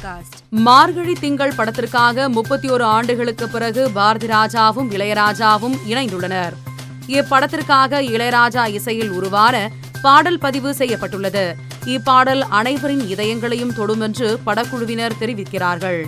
Podcast. மார்கழி திங்கள் படத்திற்காக முப்பத்தி ஒரு ஆண்டுகளுக்கு பிறகு பாரதி ராஜாவும் இளையராஜாவும் இணைந்துள்ளனர். இப்படத்திற்காக இளையராஜா இசையில் உருவான பாடல் பதிவு செய்யப்பட்டுள்ளது. இப்பாடல் அனைவரின் இதயங்களையும் தொடும் என்று படக்குழுவினர் தெரிவிக்கிறார்கள்.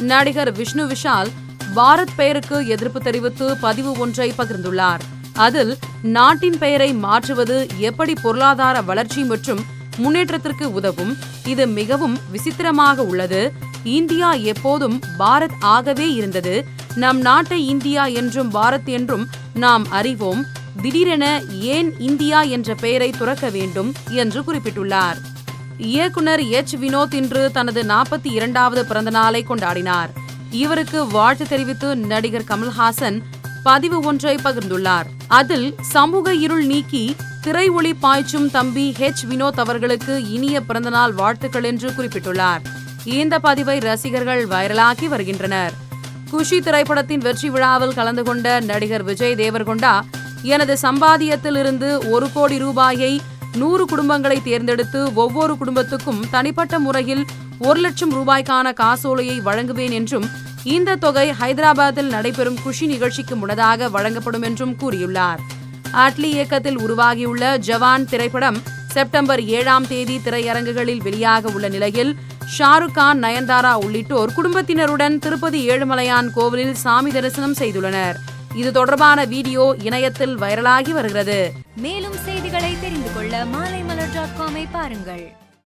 நடிகர் விஷ்ணு விஷால் பாரத் பெயருக்கு எதிர்ப்பு தெரிவித்து பதிவு ஒன்றை பகிர்ந்துள்ளார். அதில் நாட்டின் பெயரை மாற்றுவது எப்படி பொருளாதார வளர்ச்சி மற்றும் முன்னேற்றத்திற்கு உதவும். இது மிகவும் விசித்திரமாக உள்ளது. இந்தியா எப்போதும் பாரத் ஆகவே இருந்தது. நம் நாட்டை இந்தியா என்றும் பாரத் என்றும் நாம் அறிவோம். திடீரென ஏன் இந்தியா என்ற பெயரை துறக்க வேண்டும் என்று குறிப்பிட்டுள்ளார். இயக்குனர் எச். வினோத் இன்று தனது நாற்பத்தி இரண்டாவது பிறந்த நாளை கொண்டாடினார். இவருக்கு வாழ்த்து தெரிவித்து நடிகர் கமல்ஹாசன் பதிவு ஒன்றை பகிர்ந்துள்ளார். அதில் சமூக இருள் நீக்கி திரை ஒளி பாய்ச்சும் தம்பி ஹெச் வினோத் அவர்களுக்கு இனிய பிறந்தநாள் வாழ்த்துக்கள் என்று குறிப்பிட்டுள்ளார். இந்த பதிவை ரசிகர்கள் வைரலாக்கி வருகின்றனர். குஷி திரைப்படத்தின் வெற்றி விழாவில் கலந்து கொண்ட நடிகர் விஜய் தேவர்கொண்டா எனது சம்பாதியத்தில் இருந்து ஒரு கோடி ரூபாயை நூறு குடும்பங்களை தேர்ந்தெடுத்து ஒவ்வொரு குடும்பத்துக்கும் தனிப்பட்ட முறையில் ஒரு லட்சம் ரூபாய்க்கான காசோலையை வழங்குவேன் என்றும் இந்த தொகை ஹைதராபாத்தில் நடைபெறும் குஷி நிகழ்ச்சிக்கு முன்னதாக வழங்கப்படும் என்றும் கூறியுள்ளார். அட்லி இயக்கத்தில் உருவாகியுள்ள ஜவான் திரைப்படம் செப்டம்பர் ஏழாம் தேதி திரையரங்குகளில் வெளியாக உள்ள நிலையில் ஷாருக் கான் நயன்தாரா உள்ளிட்டோர் குடும்பத்தினருடன் திருப்பதி ஏழுமலையான் கோவிலில் சாமி தரிசனம் செய்துள்ளனர். இது தொடர்பான வீடியோ இணையத்தில் வைரலாகி வருகிறது. மேலும் செய்திகளை தெரிந்து கொள்ள மாலைமலர் டாட் காமை பாருங்கள்.